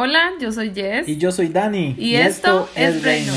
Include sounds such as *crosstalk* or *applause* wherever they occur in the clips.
Hola, yo soy Jess. Y yo soy Dani. Y, esto, es Reino.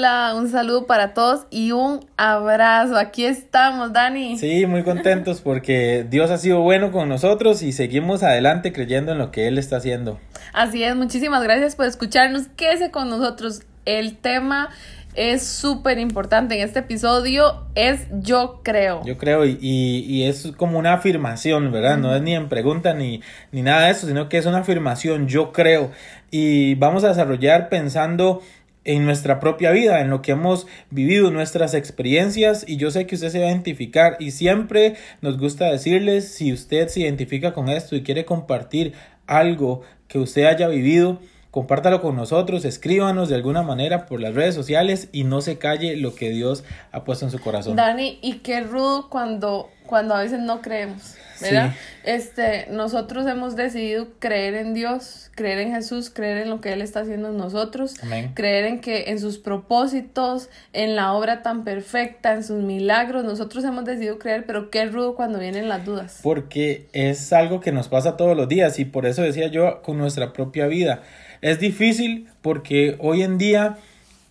Hola, un saludo para todos y un abrazo. Aquí estamos, Dani. Sí, muy contentos porque Dios ha sido bueno con nosotros y seguimos adelante creyendo en lo que Él está haciendo. Así es, muchísimas gracias por escucharnos. Quédese con nosotros. El tema es súper importante en este episodio, es yo creo. Yo creo, y, y, es como una afirmación, ¿verdad? No es ni en pregunta ni, ni nada de eso, sino que es una afirmación, yo creo. Y vamos a desarrollar pensando en nuestra propia vida, en lo que hemos vivido, nuestras experiencias y yo sé que usted se va a identificar y siempre nos gusta decirles si usted se identifica con esto y quiere compartir algo que usted haya vivido, compártalo con nosotros, escríbanos de alguna manera por las redes sociales y no se calle lo que Dios ha puesto en su corazón. Dani, y qué rudo cuando, cuando a veces no creemos, ¿verdad? Este, nosotros hemos decidido creer en Dios, creer en Jesús, creer en lo que Él está haciendo en nosotros, creer en que en sus propósitos, en la obra tan perfecta, en sus milagros, nosotros hemos decidido creer, pero qué rudo cuando vienen las dudas. Porque es algo que nos pasa todos los días y por eso decía yo con nuestra propia vida es difícil porque hoy en día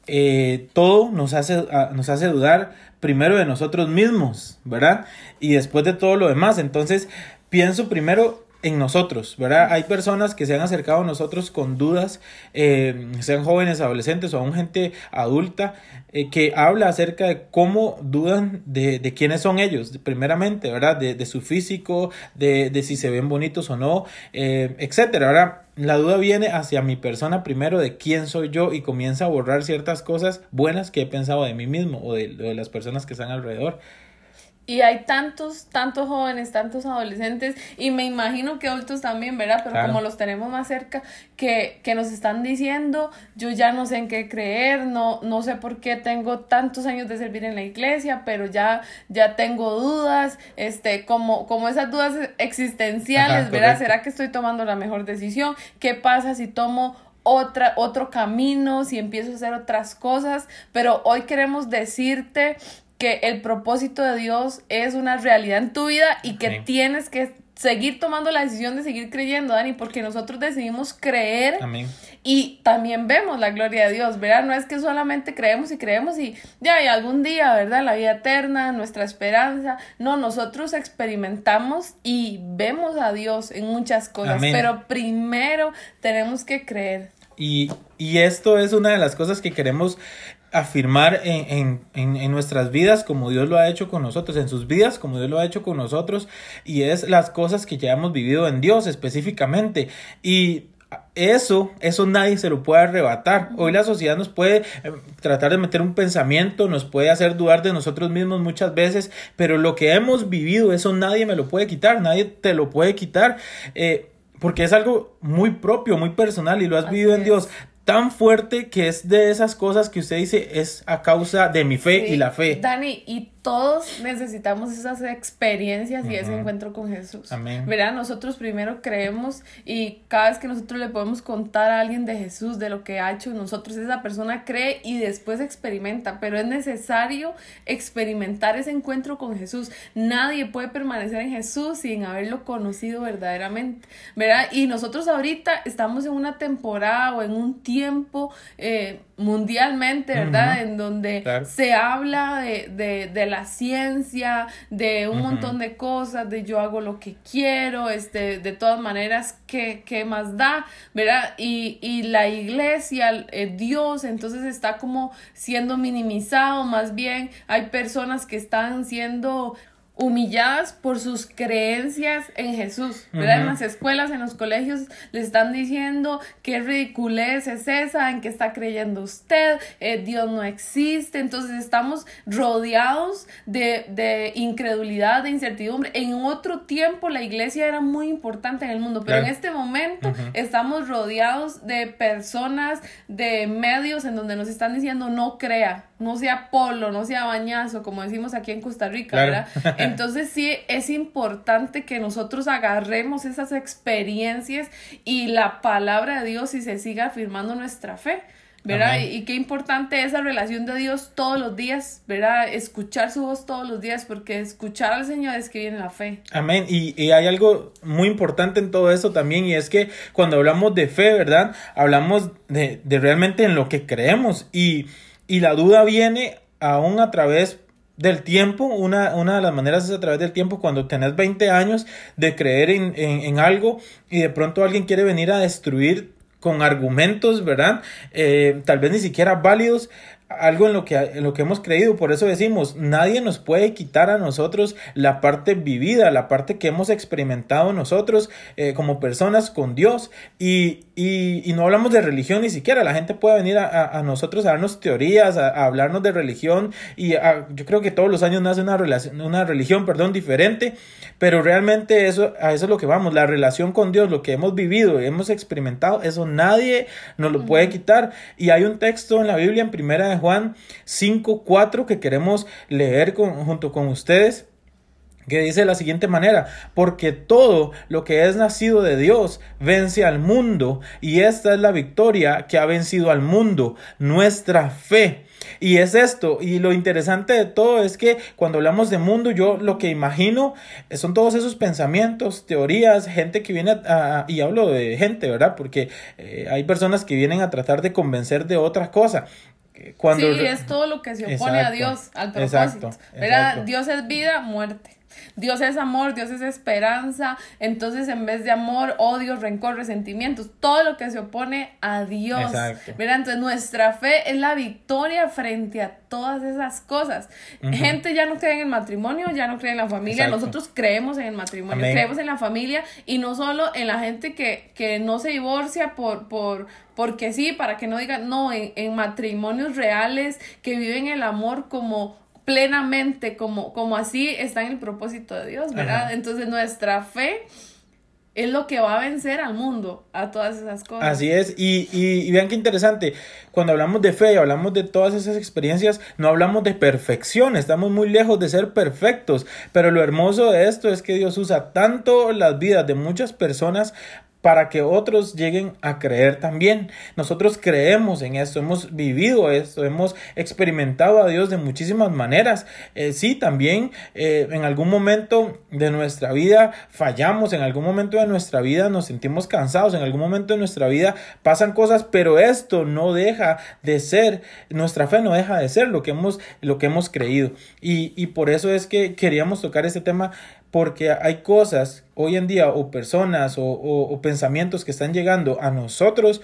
eh, todo nos hace, ah, nos hace dudar primero de nosotros mismos, ¿verdad? Y después de todo lo demás. Entonces, pienso primero en nosotros, ¿verdad? Hay personas que se han acercado a nosotros con dudas, eh, sean jóvenes, adolescentes o aún gente adulta, eh, que habla acerca de cómo dudan de, de quiénes son ellos, primeramente, ¿verdad? De, de su físico, de, de, si se ven bonitos o no, eh, etcétera, ¿verdad? La duda viene hacia mi persona primero de quién soy yo y comienza a borrar ciertas cosas buenas que he pensado de mí mismo o de, de las personas que están alrededor. Y hay tantos, tantos jóvenes, tantos adolescentes, y me imagino que adultos también, ¿verdad? Pero como los tenemos más cerca, que, que nos están diciendo, yo ya no sé en qué creer, no, no sé por qué tengo tantos años de servir en la iglesia, pero ya, ya tengo dudas, este, como, como esas dudas existenciales, ¿verdad? ¿Será que estoy tomando la mejor decisión? ¿Qué pasa si tomo otra, otro camino, si empiezo a hacer otras cosas? Pero hoy queremos decirte que el propósito de Dios es una realidad en tu vida y que tienes que seguir tomando la decisión de seguir creyendo, Dani, porque nosotros decidimos creer y también vemos la gloria de Dios, ¿verdad? No es que solamente creemos y creemos y ya, y algún día, ¿verdad? La vida eterna, nuestra esperanza, no, nosotros experimentamos y vemos a Dios en muchas cosas, pero primero tenemos que creer. Y, y esto es una de las cosas que queremos afirmar en, en, en, nuestras vidas como Dios lo ha hecho con nosotros, en sus vidas como Dios lo ha hecho con nosotros, y es las cosas que ya hemos vivido en Dios específicamente. Y eso, eso nadie se lo puede arrebatar. Hoy la sociedad nos puede eh, tratar de meter un pensamiento, nos puede hacer dudar de nosotros mismos muchas veces, pero lo que hemos vivido, eso nadie me lo puede quitar, nadie te lo puede quitar. Eh, porque es algo muy propio, muy personal y lo has vivido en Dios tan fuerte que es de esas cosas que usted dice es a causa de mi fe y la fe. Dani, y todos necesitamos esas experiencias y ese encuentro con Jesús. Amén. Verá, nosotros primero creemos y cada vez que nosotros le podemos contar a alguien de Jesús, de lo que ha hecho nosotros, esa persona cree y después experimenta, pero es necesario experimentar ese encuentro con Jesús. Nadie puede permanecer en Jesús sin haberlo conocido verdaderamente, ¿verdad? Y nosotros ahorita estamos en una temporada o en un tiempo eh, mundialmente, ¿verdad? En donde se habla de, de, de la ciencia, de un montón de cosas, de yo hago lo que quiero, este, de todas maneras, ¿qué, qué más da? ¿Verdad? Y, y la iglesia, eh, Dios, entonces está como siendo minimizado, más bien hay personas que están siendo humilladas por sus creencias en Jesús, ¿verdad? En las escuelas, en los colegios, les están diciendo qué ridiculez es esa, en qué está creyendo usted, eh, Dios no existe, entonces estamos rodeados de, de, incredulidad, de incertidumbre. En otro tiempo la iglesia era muy importante en el mundo, pero en este momento estamos rodeados de personas, de medios en donde nos están diciendo no crea, no sea polo, no sea bañazo, como decimos aquí en Costa Rica, ¿verdad? *laughs* Entonces sí es importante que nosotros agarremos esas experiencias y la palabra de Dios y se siga afirmando nuestra fe. ¿verdad? Y, qué importante esa relación de Dios todos los días, ¿verdad? Escuchar su voz todos los días, porque escuchar al Señor es que viene la fe. Amén. Y, y hay algo muy importante en todo eso también, y es que cuando hablamos de fe, ¿verdad? Hablamos de, de realmente en lo que creemos, y, y la duda viene aún a través del tiempo, una, una de las maneras es a través del tiempo, cuando tenés 20 años de creer en, en, algo y de pronto alguien quiere venir a destruir con argumentos, ¿verdad? Eh, tal vez ni siquiera válidos, algo en lo, que, en lo que hemos creído. Por eso decimos, nadie nos puede quitar a nosotros la parte vivida, la parte que hemos experimentado nosotros eh, como personas con Dios. Y, y, no hablamos de religión ni siquiera. La gente puede venir a, a, nosotros a darnos teorías, a, hablarnos de religión. Y yo creo que todos los años nace una, relación, una religión perdón, diferente. Pero realmente eso, a eso es lo que vamos. La relación con Dios, lo que hemos vivido, hemos experimentado, eso nadie nos lo puede quitar. Y hay un texto en la Biblia, en primera de Juan 5, 4 que queremos leer junto con ustedes que dice de la siguiente manera, porque todo lo que es nacido de Dios vence al mundo, y esta es la victoria que ha vencido al mundo, nuestra fe. Y es esto, y lo interesante de todo es que cuando hablamos de mundo, yo lo que imagino son todos esos pensamientos, teorías, gente que viene a, y hablo de gente, ¿verdad? Porque eh, hay personas que vienen a tratar de convencer de otra cosa sí, es todo lo que se opone a Dios, al propósito. Dios es vida, muerte. Dios es amor, Dios es esperanza. Entonces, en vez de amor, odio, rencor, resentimientos, todo lo que se opone a Dios. Exacto. Entonces, nuestra fe es la victoria frente a todas esas cosas. Gente ya no cree en el matrimonio, ya no cree en la familia. Nosotros creemos en el matrimonio, creemos en la familia y no solo en la gente que, que no se divorcia por, por, porque sí, para que no digan, no, en, en matrimonios reales que viven el amor como plenamente como, como así está en el propósito de Dios, ¿verdad? Entonces nuestra fe es lo que va a vencer al mundo, a todas esas cosas. Así es, y, y, vean qué interesante, cuando hablamos de fe y hablamos de todas esas experiencias, no hablamos de perfección, estamos muy lejos de ser perfectos, pero lo hermoso de esto es que Dios usa tanto las vidas de muchas personas para que otros lleguen a creer también. Nosotros creemos en esto, hemos vivido esto, hemos experimentado a Dios de muchísimas maneras. Eh, sí, también eh, en algún momento de nuestra vida fallamos, en algún momento de nuestra vida nos sentimos cansados, en algún momento de nuestra vida pasan cosas, pero esto no deja de ser, nuestra fe no deja de ser lo que hemos, lo que hemos creído. Y, y por eso es que queríamos tocar este tema porque hay cosas hoy en día o personas o, pensamientos que están llegando a nosotros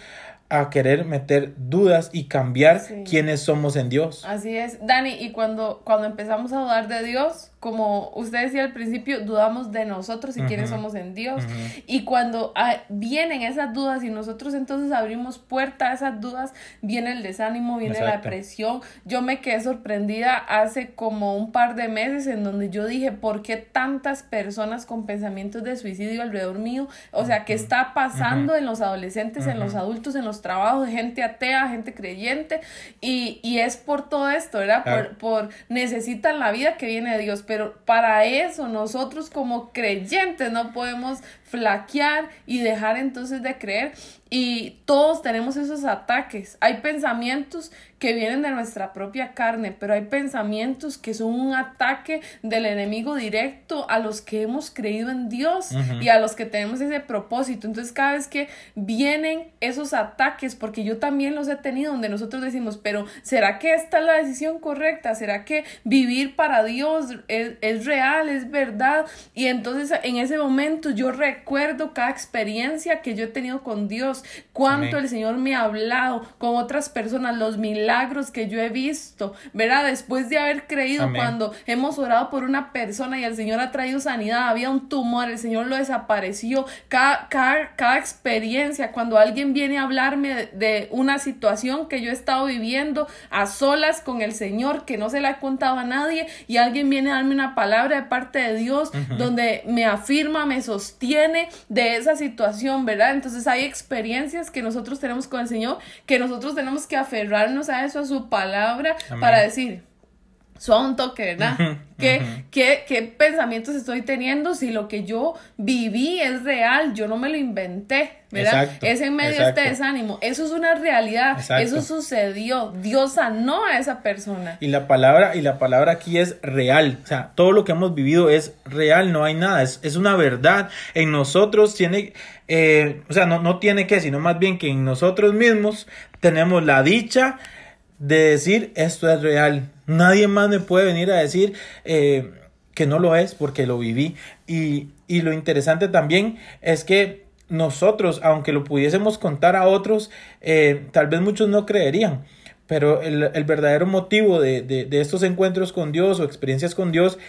a querer meter dudas y cambiar quiénes somos en Dios. Así es, Dani, y cuando, cuando empezamos a dudar de Dios, como usted decía al principio, dudamos de nosotros y quiénes somos en Dios. Y cuando ah, vienen esas dudas y nosotros entonces abrimos puerta a esas dudas, viene el desánimo, viene la depresión. Yo me quedé sorprendida hace como un par de meses en donde yo dije, ¿por qué tantas personas con pensamientos de suicidio alrededor mío? O sea, ¿qué está pasando en los adolescentes, en los adultos, en los trabajos gente atea, gente creyente? Y, y es por todo esto, ¿verdad? Por, por necesitan la vida que viene de Dios pero para eso nosotros como creyentes no podemos flaquear y dejar entonces de creer. Y todos tenemos esos ataques. Hay pensamientos que vienen de nuestra propia carne, pero hay pensamientos que son un ataque del enemigo directo a los que hemos creído en Dios y a los que tenemos ese propósito. Entonces cada vez que vienen esos ataques, porque yo también los he tenido, donde nosotros decimos, pero ¿será que esta es la decisión correcta? ¿Será que vivir para Dios es, es real, es verdad? Y entonces en ese momento yo recuerdo cada experiencia que yo he tenido con Dios, cuánto el Señor me ha hablado con otras personas, los milagros que yo he visto, ¿verdad? Después de haber creído cuando hemos orado por una persona y el Señor ha traído sanidad, había un tumor, el Señor lo desapareció, cada, cada, experiencia, cuando alguien viene a hablarme de, una situación que yo he estado viviendo a solas con el Señor, que no se la he contado a nadie, y alguien viene a darme una palabra de parte de Dios donde me afirma, me sostiene de esa situación, ¿verdad? Entonces hay experiencias que nosotros tenemos con el Señor, que nosotros tenemos que aferrarnos a eso, a su palabra, para decir, suave un toque, ¿verdad? *laughs* ¿Qué, qué, pensamientos estoy teniendo si lo que yo viví es real? Yo no me lo inventé, ¿verdad? es en medio de este desánimo. Eso es una realidad. Eso sucedió. Dios sanó a esa persona. Y la palabra, y la palabra aquí es real. O sea, todo lo que hemos vivido es real, no hay nada. Es, es una verdad. En nosotros tiene, eh, o sea, no, no tiene que, sino más bien que en nosotros mismos tenemos la dicha de decir esto es real. Nadie más me puede venir a decir eh, que no lo es porque lo viví. Y, y lo interesante también es que nosotros, aunque lo pudiésemos contar a otros, eh, tal vez muchos no creerían. Pero el, el verdadero motivo de, de, de, estos encuentros con Dios o experiencias con Dios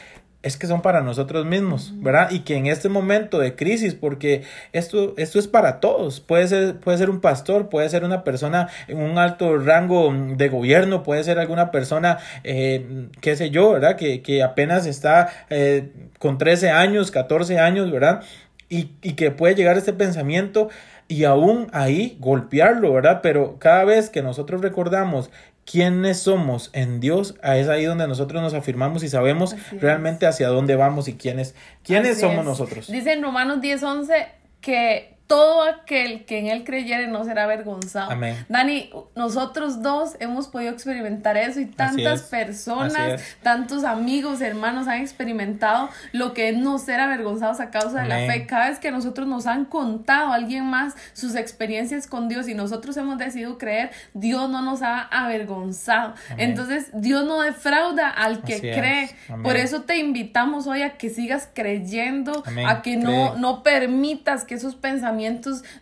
es que son para nosotros mismos, ¿verdad? Y que en este momento de crisis, porque esto, esto es para todos, puede ser, puede ser un pastor, puede ser una persona en un alto rango de gobierno, puede ser alguna persona, eh, qué sé yo, ¿verdad? Que, que apenas está eh, con 13 años, 14 años, ¿verdad? Y, y que puede llegar este pensamiento y aún ahí golpearlo, ¿verdad? Pero cada vez que nosotros recordamos quiénes somos en Dios, es ahí donde nosotros nos afirmamos y sabemos realmente hacia dónde vamos y quiénes, quiénes somos nosotros. Dice en Romanos 10:11 que todo aquel que en él creyere no será avergonzado. Amén. Dani, nosotros dos hemos podido experimentar eso y tantas personas, tantos amigos, hermanos han experimentado lo que es no ser avergonzados a causa de la fe. Cada vez que nosotros nos han contado alguien más sus experiencias con Dios y nosotros hemos decidido creer, Dios no nos ha avergonzado. Entonces, Dios no defrauda al que cree. Por eso te invitamos hoy a que sigas creyendo, a que no, no permitas que esos pensamientos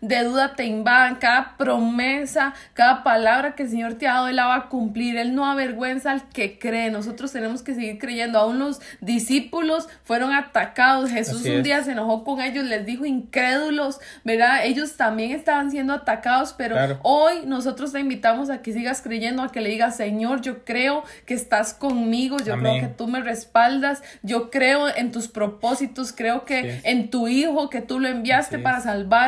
de duda te invadan, cada promesa, cada palabra que el Señor te ha dado, Él la va a cumplir, Él no avergüenza al que cree, nosotros tenemos que seguir creyendo, aún los discípulos fueron atacados, Jesús un día se enojó con ellos, les dijo incrédulos, ¿verdad? Ellos también estaban siendo atacados, pero hoy nosotros te invitamos a que sigas creyendo, a que le digas, Señor, yo creo que estás conmigo, yo creo que tú me respaldas, yo creo en tus propósitos, creo que en tu Hijo, que tú lo enviaste para salvar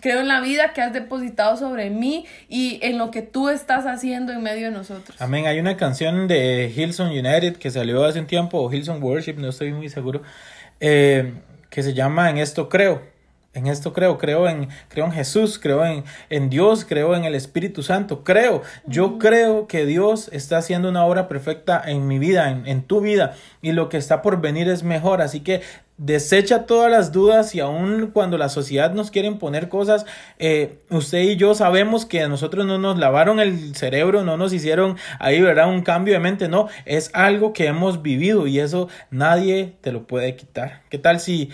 creo en la vida que has depositado sobre mí y en lo que tú estás haciendo en medio de nosotros. Amén. Hay una canción de Hillsong United que salió hace un tiempo, o Hillsong Worship, no estoy muy seguro, eh, que se llama En esto creo. En esto creo, creo en, creo en Jesús, creo en, en Dios, creo en el Espíritu Santo, creo, yo creo que Dios está haciendo una obra perfecta en mi vida, en, en tu vida, y lo que está por venir es mejor, así que desecha todas las dudas y aun cuando la sociedad nos quiere imponer cosas, eh, usted y yo sabemos que a nosotros no nos lavaron el cerebro, no nos hicieron ahí, ¿verdad? Un cambio de mente, no, es algo que hemos vivido y eso nadie te lo puede quitar. ¿Qué tal si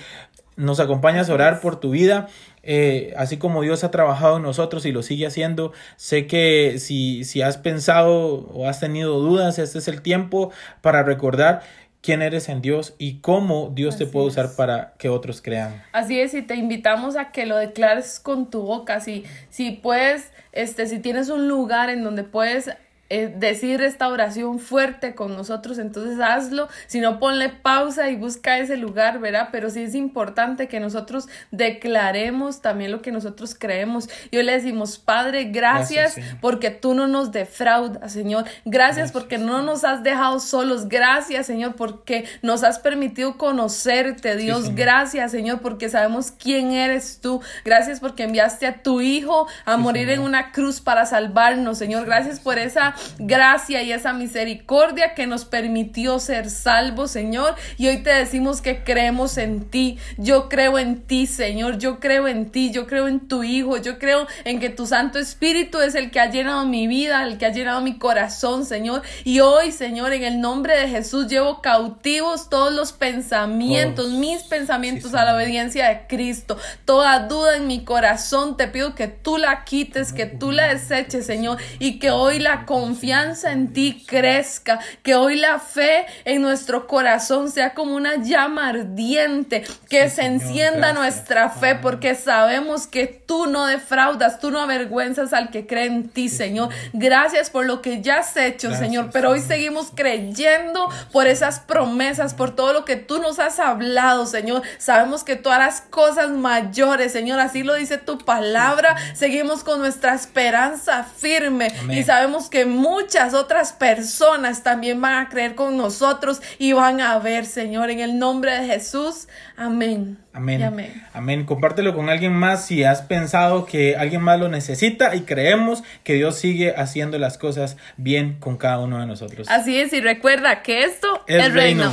nos acompañas a orar por tu vida? Eh, así como Dios ha trabajado en nosotros y lo sigue haciendo, sé que si, si has pensado o has tenido dudas, este es el tiempo para recordar quién eres en Dios y cómo Dios te puede usar para que otros crean. Así es, y te invitamos a que lo declares con tu boca, si, si puedes, este, si tienes un lugar en donde puedes eh, decir esta oración fuerte con nosotros, entonces hazlo. Si no, ponle pausa y busca ese lugar, ¿verdad? Pero sí es importante que nosotros declaremos también lo que nosotros creemos. Y hoy le decimos, Padre, gracias, porque tú no nos defraudas, Señor. Gracias, porque no nos has dejado solos. Gracias, Señor, porque nos has permitido conocerte, Dios. gracias, Señor, porque sabemos quién eres tú. Gracias porque enviaste a tu Hijo a morir en una cruz para salvarnos, Señor. Gracias por esa gracia y esa misericordia que nos permitió ser salvos, Señor. Y hoy te decimos que creemos en ti. Yo creo en ti, Señor. Yo creo en ti. Yo creo en tu Hijo. Yo creo en que tu Santo Espíritu es el que ha llenado mi vida, el que ha llenado mi corazón, Señor. Y hoy, Señor, en el nombre de Jesús, llevo cautivos todos los pensamientos, oh, mis pensamientos a la obediencia de Cristo. Toda duda en mi corazón, te pido que tú la quites, que tú la deseches, Señor, y que hoy la confianza en ti crezca, que hoy la fe en nuestro corazón sea como una llama ardiente, que se encienda nuestra fe, porque sabemos que tú no defraudas, tú no avergüenzas al que cree en ti, Señor. Gracias por lo que ya has hecho, Señor, pero hoy seguimos creyendo por esas promesas, por todo lo que tú nos has hablado, Señor. Sabemos que tú harás cosas mayores, Señor, así lo dice tu palabra. Seguimos con nuestra esperanza firme y sabemos que muchas otras personas también van a creer con nosotros y van a ver, Señor, en el nombre de Jesús. Amén. Amén. amén. Amén. Compártelo con alguien más si has pensado que alguien más lo necesita y creemos que Dios sigue haciendo las cosas bien con cada uno de nosotros. Así es, y recuerda que esto es, reino.